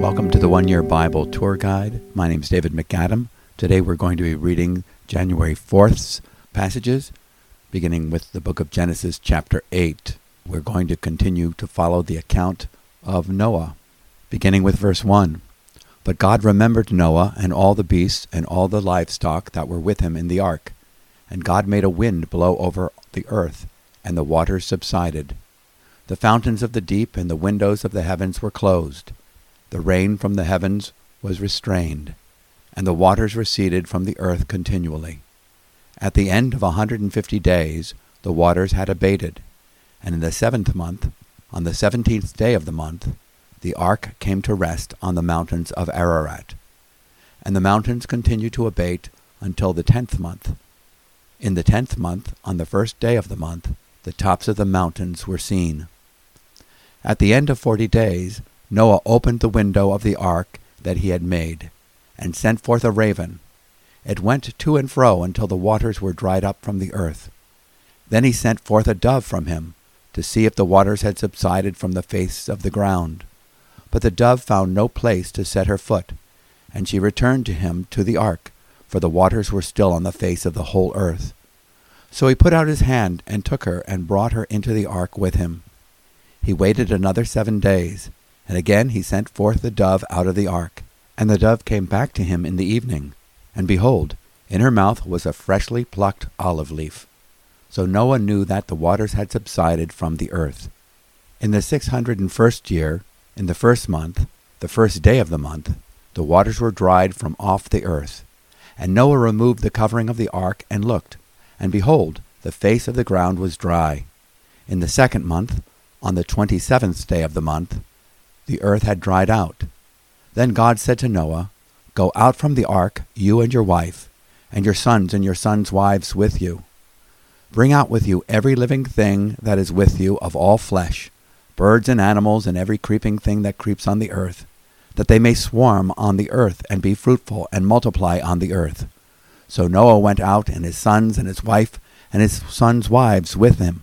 Welcome to the One Year Bible Tour Guide. My name is David MacAdam. Today we're going to be reading January 4th's passages, beginning with the book of Genesis, chapter 8. We're going to continue to follow the account of Noah, beginning with verse 1. But God remembered Noah and all the beasts and all the livestock that were with him in the ark. And God made a wind blow over the earth, and the waters subsided. The fountains of the deep and the windows of the heavens were closed the rain from the heavens was restrained, and the waters receded from the earth continually. At the end of a hundred and fifty days the waters had abated, and in the seventh month, on the seventeenth day of the month, the ark came to rest on the mountains of Ararat. And the mountains continued to abate until the tenth month. In the tenth month, on the first day of the month, the tops of the mountains were seen. At the end of forty days, Noah opened the window of the ark that he had made, and sent forth a raven. It went to and fro until the waters were dried up from the earth. Then he sent forth a dove from him, to see if the waters had subsided from the face of the ground. But the dove found no place to set her foot, and she returned to him to the ark, for the waters were still on the face of the whole earth. So he put out his hand and took her and brought her into the ark with him. He waited another seven days and again he sent forth the dove out of the ark. And the dove came back to him in the evening. And behold, in her mouth was a freshly plucked olive leaf. So Noah knew that the waters had subsided from the earth. In the six hundred and first year, in the first month, the first day of the month, the waters were dried from off the earth. And Noah removed the covering of the ark and looked, and behold, the face of the ground was dry. In the second month, on the twenty seventh day of the month, the earth had dried out. Then God said to Noah, Go out from the ark, you and your wife, and your sons and your sons' wives with you. Bring out with you every living thing that is with you of all flesh, birds and animals and every creeping thing that creeps on the earth, that they may swarm on the earth and be fruitful and multiply on the earth. So Noah went out, and his sons and his wife and his sons' wives with him.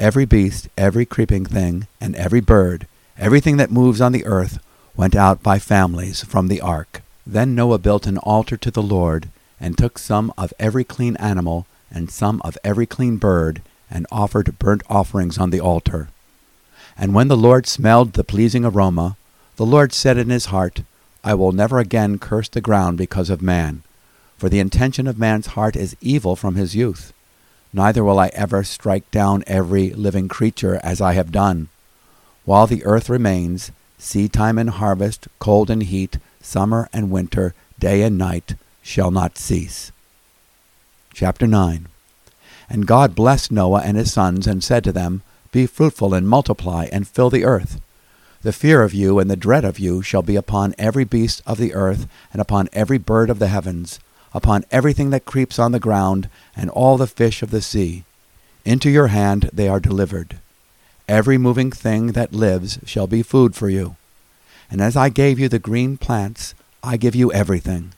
Every beast, every creeping thing, and every bird, Everything that moves on the earth went out by families from the ark. Then Noah built an altar to the Lord, and took some of every clean animal and some of every clean bird, and offered burnt offerings on the altar. And when the Lord smelled the pleasing aroma, the Lord said in his heart, I will never again curse the ground because of man, for the intention of man's heart is evil from his youth. Neither will I ever strike down every living creature as I have done. While the earth remains, seed time and harvest, cold and heat, summer and winter, day and night shall not cease. Chapter 9 And God blessed Noah and his sons, and said to them, Be fruitful and multiply, and fill the earth. The fear of you and the dread of you shall be upon every beast of the earth, and upon every bird of the heavens, upon everything that creeps on the ground, and all the fish of the sea. Into your hand they are delivered. Every moving thing that lives shall be food for you. And as I gave you the green plants, I give you everything.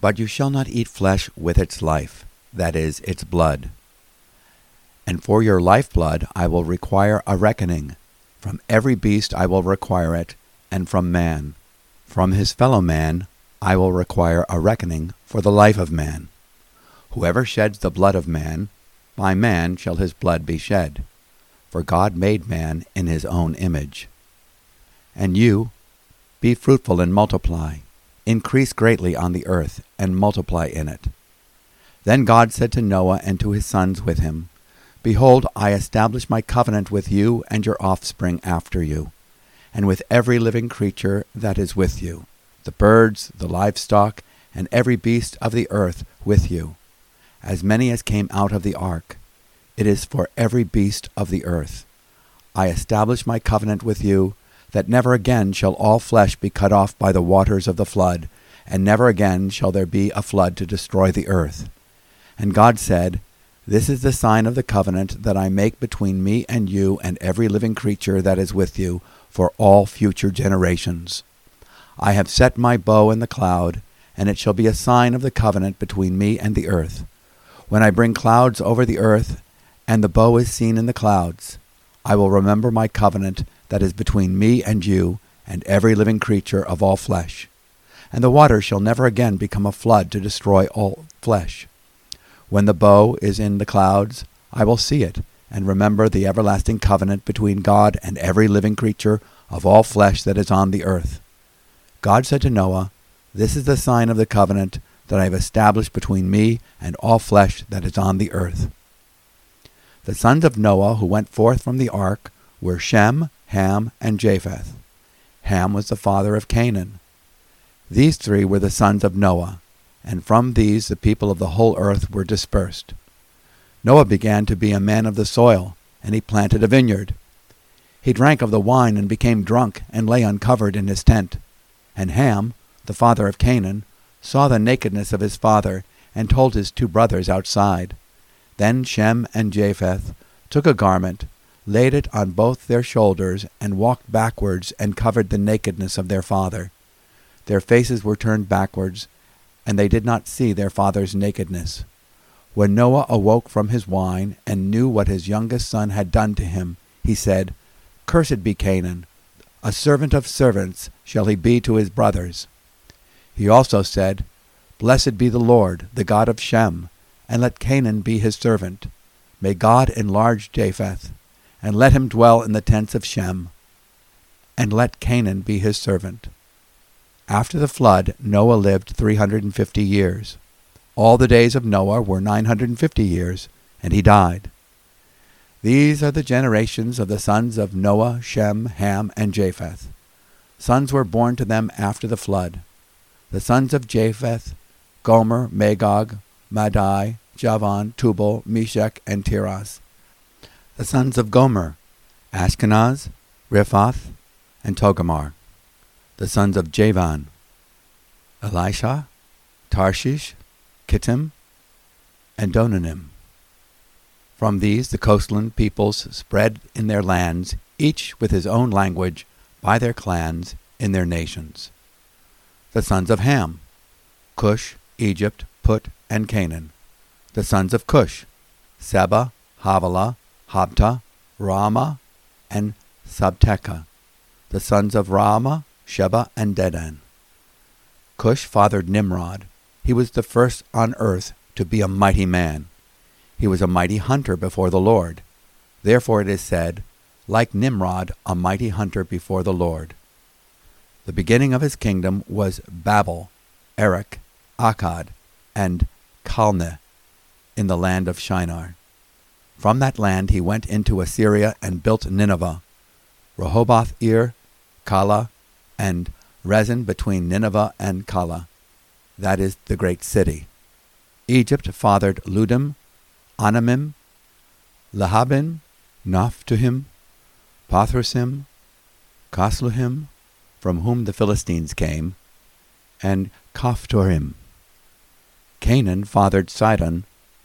But you shall not eat flesh with its life, that is, its blood. And for your lifeblood I will require a reckoning. From every beast I will require it, and from man. From his fellow man I will require a reckoning for the life of man. Whoever sheds the blood of man, by man shall his blood be shed for God made man in his own image. And you, be fruitful and multiply, increase greatly on the earth, and multiply in it. Then God said to Noah and to his sons with him, Behold, I establish my covenant with you and your offspring after you, and with every living creature that is with you, the birds, the livestock, and every beast of the earth with you, as many as came out of the ark it is for every beast of the earth. I establish my covenant with you, that never again shall all flesh be cut off by the waters of the flood, and never again shall there be a flood to destroy the earth. And God said, This is the sign of the covenant that I make between me and you and every living creature that is with you for all future generations. I have set my bow in the cloud, and it shall be a sign of the covenant between me and the earth. When I bring clouds over the earth, and the bow is seen in the clouds. I will remember my covenant that is between me and you and every living creature of all flesh. And the water shall never again become a flood to destroy all flesh. When the bow is in the clouds, I will see it, and remember the everlasting covenant between God and every living creature of all flesh that is on the earth. God said to Noah, This is the sign of the covenant that I have established between me and all flesh that is on the earth. The sons of Noah who went forth from the ark were Shem, Ham, and Japheth. Ham was the father of Canaan. These three were the sons of Noah, and from these the people of the whole earth were dispersed. Noah began to be a man of the soil, and he planted a vineyard. He drank of the wine and became drunk, and lay uncovered in his tent. And Ham, the father of Canaan, saw the nakedness of his father, and told his two brothers outside. Then Shem and Japheth took a garment, laid it on both their shoulders, and walked backwards and covered the nakedness of their father. Their faces were turned backwards, and they did not see their father's nakedness. When Noah awoke from his wine and knew what his youngest son had done to him, he said, Cursed be Canaan, a servant of servants shall he be to his brothers. He also said, Blessed be the Lord, the God of Shem, and let Canaan be his servant. May God enlarge Japheth, and let him dwell in the tents of Shem, and let Canaan be his servant. After the flood, Noah lived three hundred and fifty years. All the days of Noah were nine hundred and fifty years, and he died. These are the generations of the sons of Noah, Shem, Ham, and Japheth. Sons were born to them after the flood. The sons of Japheth, Gomer, Magog, Madai, Javan, Tubal, Meshech, and Tiras. The sons of Gomer, Ashkenaz, Riphath, and Togarmah. The sons of Javan, Elisha, Tarshish, Kittim, and Dodanim. From these the coastland peoples spread in their lands, each with his own language, by their clans, in their nations. The sons of Ham, Cush, Egypt, Put, and Canaan. The sons of Cush, Seba, Havilah, Sabtah, Raamah, and Sabteca. The sons of Raamah, Sheba, and Dedan. Cush fathered Nimrod. He was the first on earth to be a mighty man. He was a mighty hunter before the Lord. Therefore it is said, like Nimrod, a mighty hunter before the Lord. The beginning of his kingdom was Babel, Erech, Akkad, and Calneh in the land of Shinar. From that land he went into Assyria and built Nineveh, Rehoboth Ir, Calah, and Resen between Nineveh and Calah. That is the great city. Egypt fathered Ludim, Anamim, Lehabim, Naphtuhim, Pathrusim, Casluhim, from whom the Philistines came, and Caphtorim. Canaan fathered Sidon,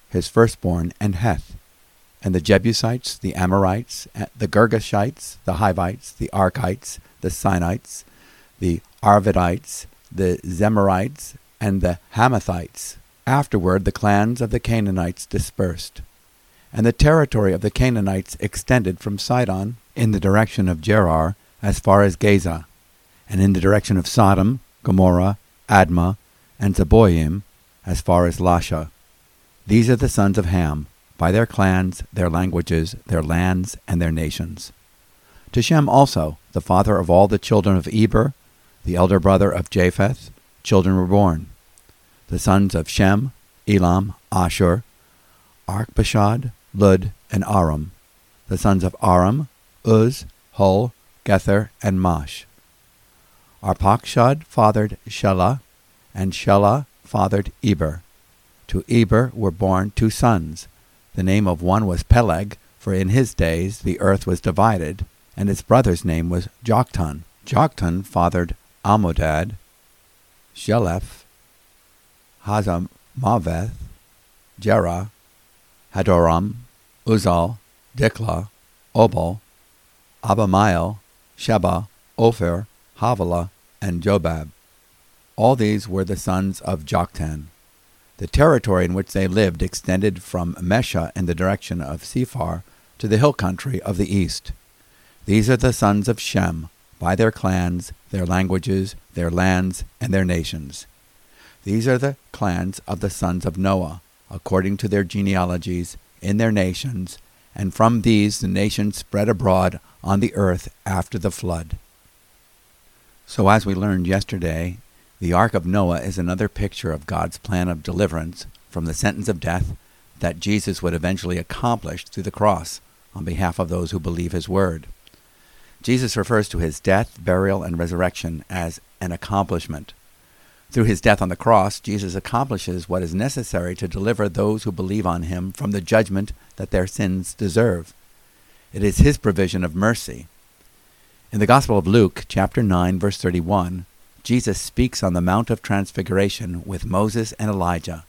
his firstborn, and Heth, and the Jebusites, the Amorites, eh, the Girgashites, the Hivites, the Arkites, the Sinites, the Arvadites, the Zemarites, and the Hamathites. Afterward the clans of the Canaanites dispersed, and the territory of the Canaanites extended from Sidon in the direction of Gerar as far as Gaza, and in the direction of Sodom, Gomorrah, Admah, and Zeboim as far as Lasha. These are the sons of Ham, by their clans, their languages, their lands, and their nations. To Shem also, the father of all the children of Eber, the elder brother of Japheth, children were born. The sons of Shem, Elam, Ashur, Arpachshad, Lud, and Aram. The sons of Aram, Uz, Hul, Gether, and Mash. Arpachshad fathered Shelah, and Shelah fathered Eber. To Eber were born two sons. The name of one was Peleg, for in his days the earth was divided, and his brother's name was Joktan. Joktan fathered Almodad, Sheleph, Hazarmaveth, Jerah, Hadoram, Uzal, Diklah, Obal, Abimael, Sheba, Ophir, Havilah, and Jobab. All these were the sons of Joktan. The territory in which they lived extended from Mesha in the direction of Sephar to the hill country of the east. These are the sons of Shem, by their clans, their languages, their lands, and their nations. These are the clans of the sons of Noah, according to their genealogies, in their nations, and from these the nations spread abroad on the earth after the flood. So, as we learned yesterday, the Ark of Noah is another picture of God's plan of deliverance from the sentence of death that Jesus would eventually accomplish through the cross on behalf of those who believe his word. Jesus refers to his death, burial, and resurrection as an accomplishment. Through his death on the cross, Jesus accomplishes what is necessary to deliver those who believe on him from the judgment that their sins deserve. It is his provision of mercy. In the Gospel of Luke, chapter 9, verse 31, Jesus speaks on the Mount of Transfiguration with Moses and Elijah.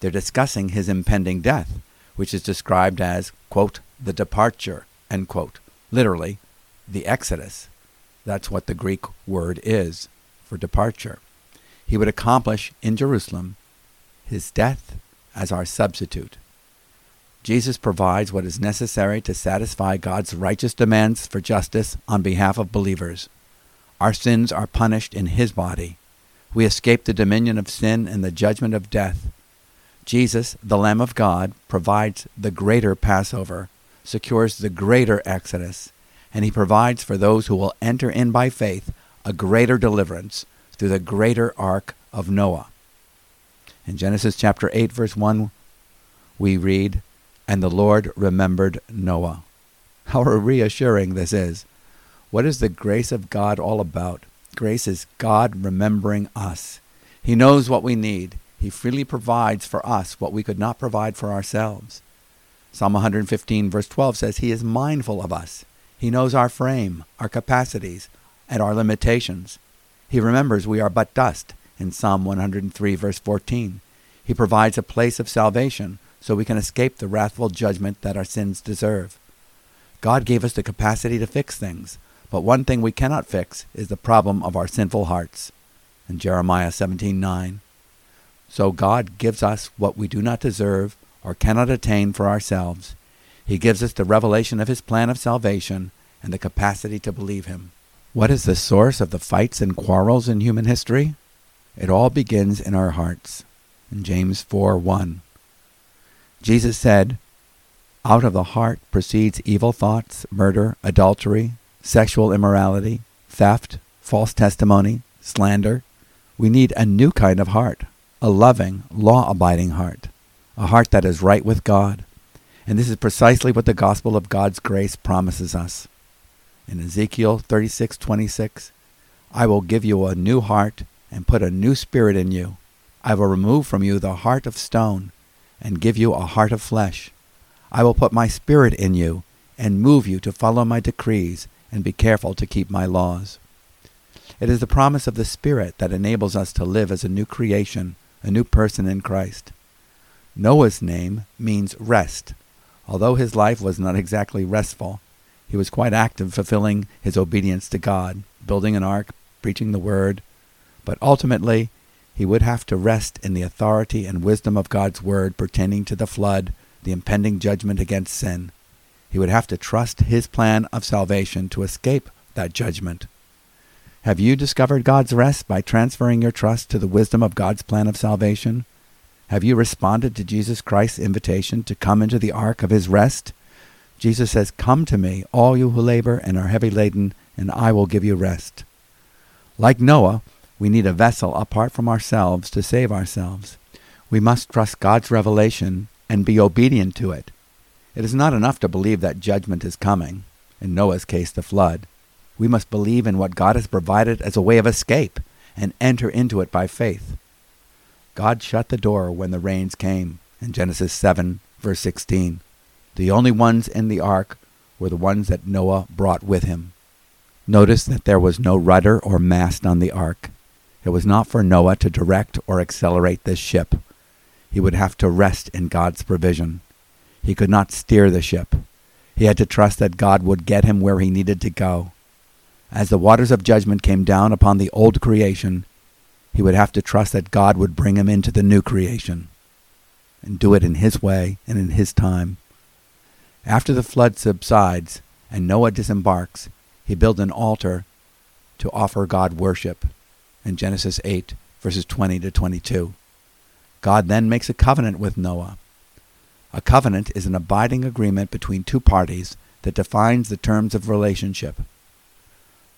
They're discussing his impending death, which is described as, quote, the departure, end quote. Literally, the Exodus. That's what the Greek word is for departure he would accomplish in Jerusalem his death as our substitute. Jesus provides what is necessary to satisfy God's righteous demands for justice on behalf of believers. Our sins are punished in his body. We escape the dominion of sin and the judgment of death. Jesus, the Lamb of God, provides the greater Passover, secures the greater Exodus, and he provides for those who will enter in by faith a greater deliverance through the greater ark of Noah. In Genesis chapter 8, verse 1, we read, And the Lord remembered Noah. How reassuring this is. What is the grace of God all about? Grace is God remembering us. He knows what we need. He freely provides for us what we could not provide for ourselves. Psalm 115, verse 12 says, He is mindful of us. He knows our frame, our capacities, and our limitations. He remembers we are but dust in Psalm 103, verse 14. He provides a place of salvation so we can escape the wrathful judgment that our sins deserve. God gave us the capacity to fix things, but one thing we cannot fix is the problem of our sinful hearts. In Jeremiah 17:9, so God gives us what we do not deserve or cannot attain for ourselves. He gives us the revelation of his plan of salvation and the capacity to believe him. What is the source of the fights and quarrels in human history? It all begins in our hearts. In James 4 1. Jesus said, Out of the heart proceeds evil thoughts, murder, adultery, sexual immorality, theft, false testimony, slander. We need a new kind of heart, a loving, law abiding heart, a heart that is right with God. And this is precisely what the gospel of God's grace promises us in Ezekiel 36:26, I will give you a new heart and put a new spirit in you. I will remove from you the heart of stone and give you a heart of flesh. I will put my spirit in you and move you to follow my decrees and be careful to keep my laws. It is the promise of the Spirit that enables us to live as a new creation, a new person in Christ. Noah's name means rest. Although his life was not exactly restful, he was quite active, fulfilling his obedience to God, building an ark, preaching the word. But ultimately, he would have to rest in the authority and wisdom of God's word pertaining to the flood, the impending judgment against sin. He would have to trust his plan of salvation to escape that judgment. Have you discovered God's rest by transferring your trust to the wisdom of God's plan of salvation? Have you responded to Jesus Christ's invitation to come into the ark of his rest? Jesus says, Come to me, all you who labor and are heavy laden, and I will give you rest. Like Noah, we need a vessel apart from ourselves to save ourselves. We must trust God's revelation and be obedient to it. It is not enough to believe that judgment is coming, in Noah's case, the flood. We must believe in what God has provided as a way of escape and enter into it by faith. God shut the door when the rains came, in Genesis 7, verse 16. The only ones in the ark were the ones that Noah brought with him. Notice that there was no rudder or mast on the ark. It was not for Noah to direct or accelerate this ship. He would have to rest in God's provision. He could not steer the ship. He had to trust that God would get him where he needed to go. As the waters of judgment came down upon the old creation, he would have to trust that God would bring him into the new creation. and do it in His way and in His time. After the flood subsides and Noah disembarks, he builds an altar to offer God worship in Genesis 8, verses 20 to 22. God then makes a covenant with Noah. A covenant is an abiding agreement between two parties that defines the terms of relationship.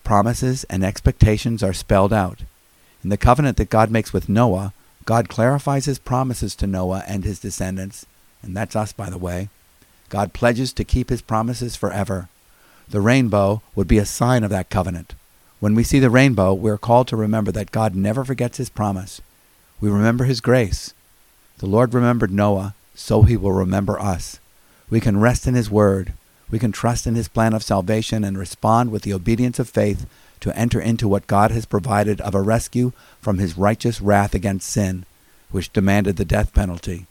Promises and expectations are spelled out. In the covenant that God makes with Noah, God clarifies his promises to Noah and his descendants, and that's us, by the way. God pledges to keep his promises forever. The rainbow would be a sign of that covenant. When we see the rainbow, we are called to remember that God never forgets his promise. We remember his grace. The Lord remembered Noah, so he will remember us. We can rest in his word. We can trust in his plan of salvation and respond with the obedience of faith to enter into what God has provided of a rescue from his righteous wrath against sin, which demanded the death penalty.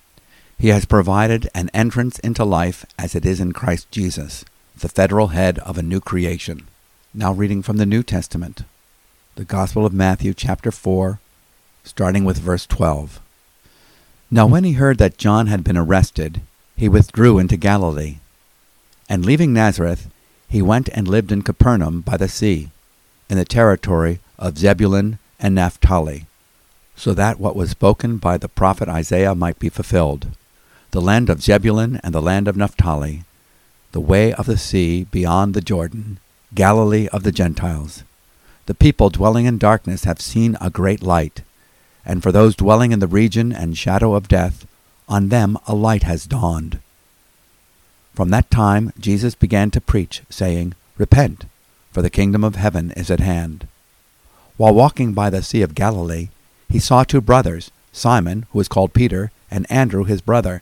He has provided an entrance into life as it is in Christ Jesus, the federal head of a new creation. Now reading from the New Testament, the Gospel of Matthew, chapter 4, starting with verse 12. Now when he heard that John had been arrested, he withdrew into Galilee. And leaving Nazareth, he went and lived in Capernaum by the sea, in the territory of Zebulun and Naphtali, so that what was spoken by the prophet Isaiah might be fulfilled the land of Zebulun and the land of Naphtali, the way of the sea beyond the Jordan, Galilee of the Gentiles. The people dwelling in darkness have seen a great light, and for those dwelling in the region and shadow of death, on them a light has dawned. From that time Jesus began to preach, saying, Repent, for the kingdom of heaven is at hand. While walking by the Sea of Galilee, he saw two brothers, Simon, who was called Peter, and Andrew his brother,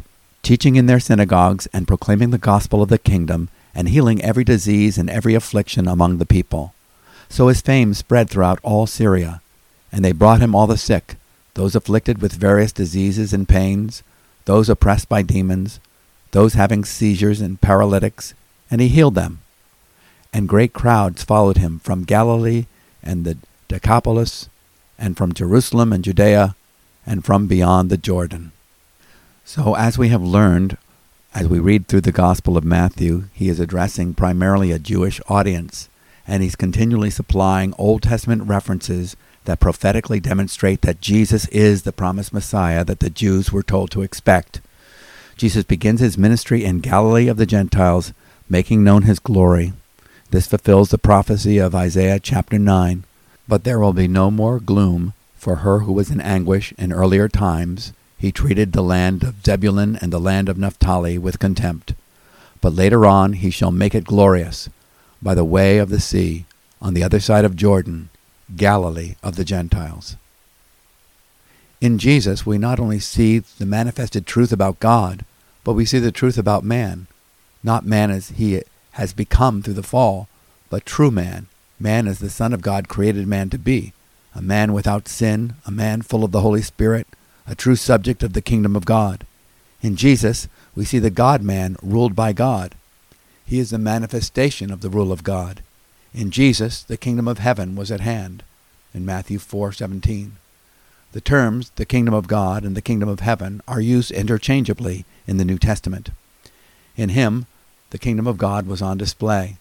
teaching in their synagogues and proclaiming the gospel of the kingdom and healing every disease and every affliction among the people. So his fame spread throughout all Syria, and they brought him all the sick, those afflicted with various diseases and pains, those oppressed by demons, those having seizures and paralytics, and he healed them. And great crowds followed him from Galilee and the Decapolis, and from Jerusalem and Judea, and from beyond the Jordan. So, as we have learned, as we read through the Gospel of Matthew, he is addressing primarily a Jewish audience, and he's continually supplying Old Testament references that prophetically demonstrate that Jesus is the promised Messiah that the Jews were told to expect. Jesus begins his ministry in Galilee of the Gentiles, making known his glory. This fulfills the prophecy of Isaiah chapter 9. But there will be no more gloom for her who was in anguish in earlier times he treated the land of Zebulun and the land of Naphtali with contempt. But later on he shall make it glorious, by the way of the sea, on the other side of Jordan, Galilee of the Gentiles. In Jesus, we not only see the manifested truth about God, but we see the truth about man. Not man as he has become through the fall, but true man, man as the Son of God created man to be, a man without sin, a man full of the Holy Spirit, a true subject of the kingdom of God. In Jesus, we see the God man ruled by God. He is the manifestation of the rule of God. In Jesus, the kingdom of heaven was at hand. In Matthew 4:17. The terms the kingdom of God and the kingdom of heaven are used interchangeably in the New Testament. In him, the kingdom of God was on display.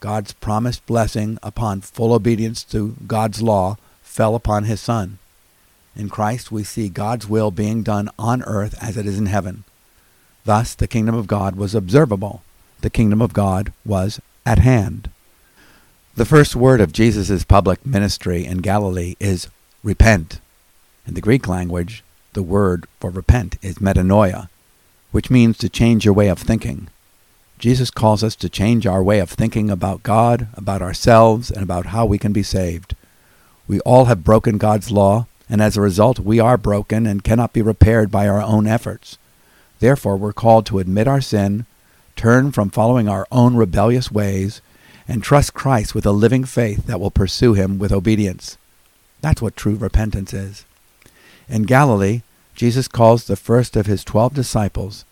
God's promised blessing upon full obedience to God's law fell upon his son. In Christ we see God's will being done on earth as it is in heaven. Thus the kingdom of God was observable. The kingdom of God was at hand. The first word of Jesus' public ministry in Galilee is repent. In the Greek language, the word for repent is metanoia, which means to change your way of thinking. Jesus calls us to change our way of thinking about God, about ourselves, and about how we can be saved. We all have broken God's law and as a result, we are broken and cannot be repaired by our own efforts. Therefore, we're called to admit our sin, turn from following our own rebellious ways, and trust Christ with a living faith that will pursue him with obedience. That's what true repentance is. In Galilee, Jesus calls the first of his twelve disciples,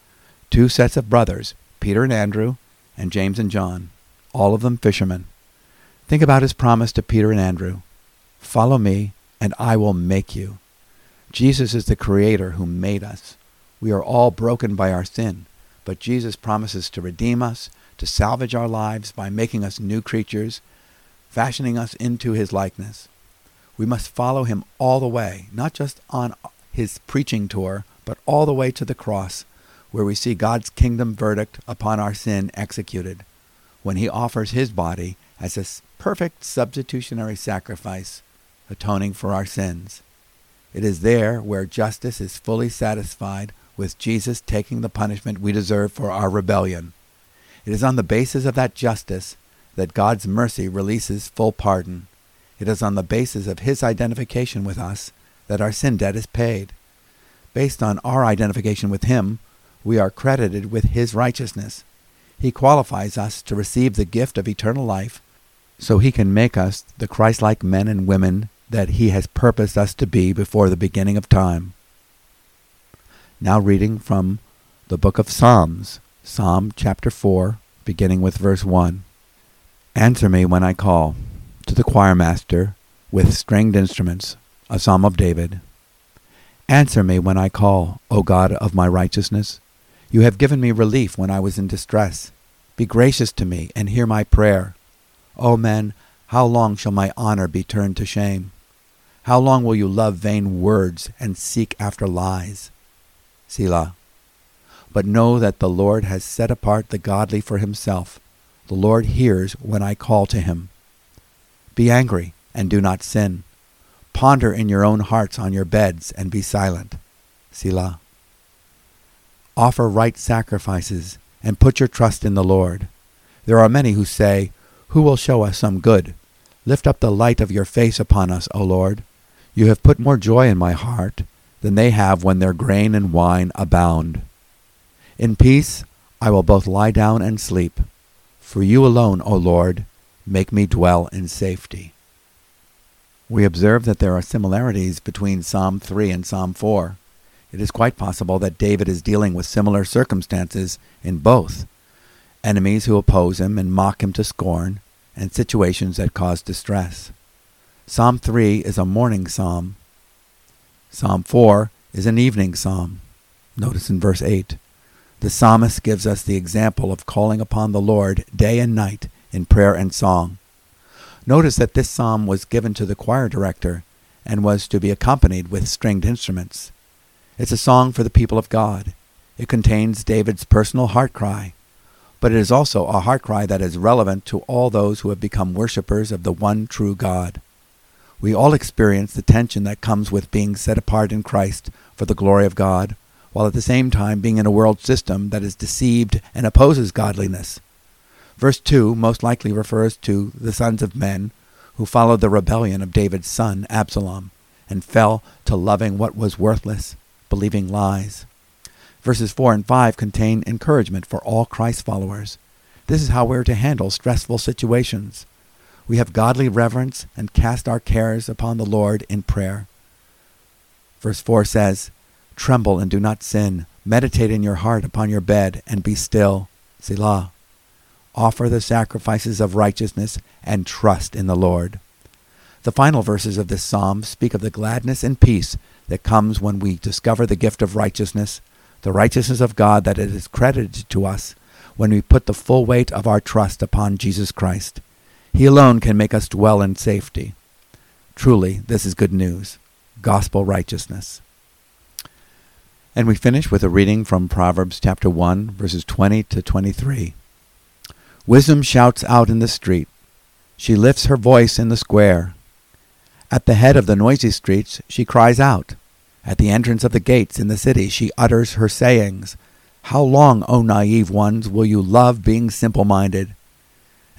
two sets of brothers, Peter and Andrew, and James and John, all of them fishermen. Think about his promise to Peter and Andrew Follow me, and I will make you. Jesus is the Creator who made us. We are all broken by our sin, but Jesus promises to redeem us, to salvage our lives by making us new creatures, fashioning us into his likeness. We must follow him all the way, not just on his preaching tour, but all the way to the cross, where we see God's kingdom verdict upon our sin executed, when he offers his body as a perfect substitutionary sacrifice, atoning for our sins. It is there where justice is fully satisfied with Jesus taking the punishment we deserve for our rebellion. It is on the basis of that justice that God's mercy releases full pardon. It is on the basis of his identification with us that our sin debt is paid. Based on our identification with him, we are credited with his righteousness. He qualifies us to receive the gift of eternal life so he can make us the Christ-like men and women that he has purposed us to be before the beginning of time. Now reading from the book of Psalms, Psalm chapter 4, beginning with verse 1. Answer me when I call to the choir master with stringed instruments, a psalm of David. Answer me when I call, O God of my righteousness. You have given me relief when I was in distress. Be gracious to me and hear my prayer. O men, how long shall my honor be turned to shame? How long will you love vain words and seek after lies? Selah. But know that the Lord has set apart the godly for himself. The Lord hears when I call to him. Be angry and do not sin. Ponder in your own hearts on your beds and be silent. Selah. Offer right sacrifices and put your trust in the Lord. There are many who say, Who will show us some good? Lift up the light of your face upon us, O Lord. You have put more joy in my heart than they have when their grain and wine abound. In peace I will both lie down and sleep. For you alone, O Lord, make me dwell in safety. We observe that there are similarities between Psalm 3 and Psalm 4. It is quite possible that David is dealing with similar circumstances in both enemies who oppose him and mock him to scorn, and situations that cause distress. Psalm 3 is a morning psalm, Psalm 4 is an evening psalm. Notice in verse 8. The psalmist gives us the example of calling upon the Lord day and night in prayer and song. Notice that this psalm was given to the choir director and was to be accompanied with stringed instruments. It's a song for the people of God. It contains David's personal heart cry, but it is also a heart cry that is relevant to all those who have become worshippers of the one true God. We all experience the tension that comes with being set apart in Christ for the glory of God, while at the same time being in a world system that is deceived and opposes godliness. Verse 2 most likely refers to the sons of men who followed the rebellion of David's son, Absalom, and fell to loving what was worthless, believing lies. Verses 4 and 5 contain encouragement for all Christ followers. This is how we're to handle stressful situations we have godly reverence and cast our cares upon the Lord in prayer. Verse 4 says, Tremble and do not sin. Meditate in your heart upon your bed and be still. Selah. Offer the sacrifices of righteousness and trust in the Lord. The final verses of this psalm speak of the gladness and peace that comes when we discover the gift of righteousness, the righteousness of God that it is credited to us when we put the full weight of our trust upon Jesus Christ. He alone can make us dwell in safety. Truly, this is good news. Gospel righteousness. And we finish with a reading from Proverbs chapter 1, verses 20 to 23. Wisdom shouts out in the street. She lifts her voice in the square. At the head of the noisy streets, she cries out. At the entrance of the gates in the city, she utters her sayings. How long, O naive ones, will you love being simple minded?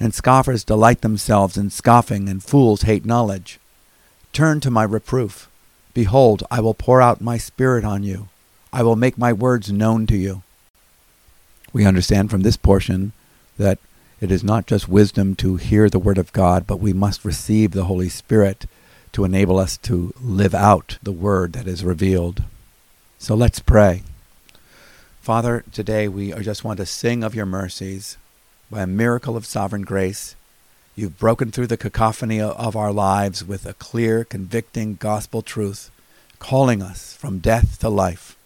And scoffers delight themselves in scoffing, and fools hate knowledge. Turn to my reproof. Behold, I will pour out my spirit on you. I will make my words known to you. We understand from this portion that it is not just wisdom to hear the Word of God, but we must receive the Holy Spirit to enable us to live out the Word that is revealed. So let's pray. Father, today we just want to sing of your mercies. By a miracle of sovereign grace, you've broken through the cacophony of our lives with a clear, convicting gospel truth, calling us from death to life.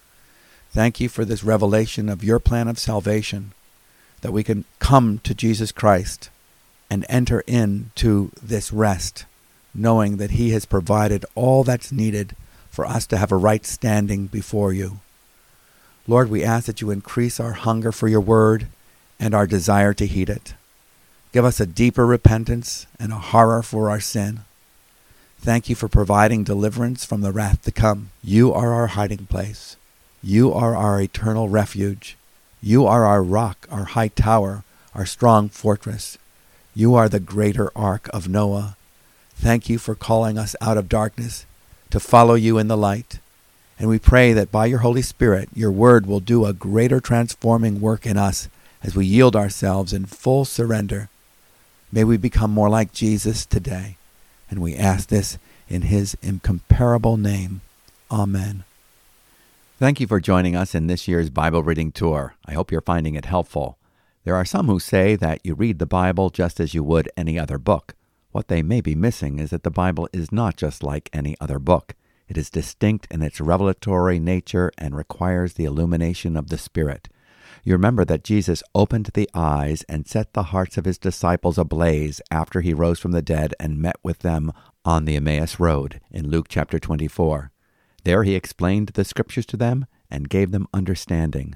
Thank you for this revelation of your plan of salvation that we can come to Jesus Christ and enter into this rest, knowing that He has provided all that's needed for us to have a right standing before you. Lord, we ask that you increase our hunger for your word and our desire to heed it. Give us a deeper repentance and a horror for our sin. Thank you for providing deliverance from the wrath to come. You are our hiding place. You are our eternal refuge. You are our rock, our high tower, our strong fortress. You are the greater ark of Noah. Thank you for calling us out of darkness to follow you in the light. And we pray that by your Holy Spirit, your word will do a greater transforming work in us as we yield ourselves in full surrender. May we become more like Jesus today. And we ask this in his incomparable name. Amen. Thank you for joining us in this year's Bible reading tour. I hope you're finding it helpful. There are some who say that you read the Bible just as you would any other book. What they may be missing is that the Bible is not just like any other book. It is distinct in its revelatory nature and requires the illumination of the Spirit. You remember that Jesus opened the eyes and set the hearts of his disciples ablaze after he rose from the dead and met with them on the Emmaus Road in Luke chapter 24. There he explained the Scriptures to them and gave them understanding.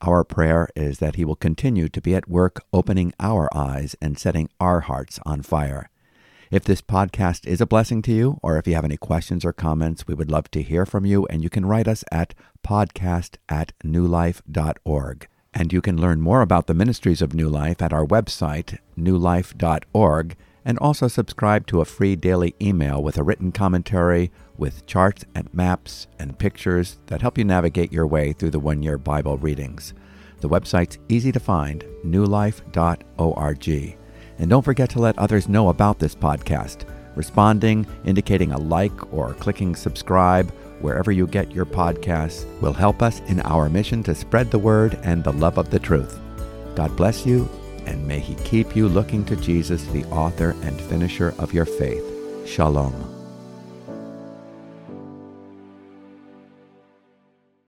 Our prayer is that he will continue to be at work opening our eyes and setting our hearts on fire. If this podcast is a blessing to you, or if you have any questions or comments, we would love to hear from you, and you can write us at podcast at newlife.org. And you can learn more about the ministries of New Life at our website, newlife.org, and also subscribe to a free daily email with a written commentary with charts and maps and pictures that help you navigate your way through the one year Bible readings. The website's easy to find, newlife.org. And don't forget to let others know about this podcast. Responding, indicating a like, or clicking subscribe wherever you get your podcasts will help us in our mission to spread the word and the love of the truth. God bless you, and may He keep you looking to Jesus, the author and finisher of your faith. Shalom.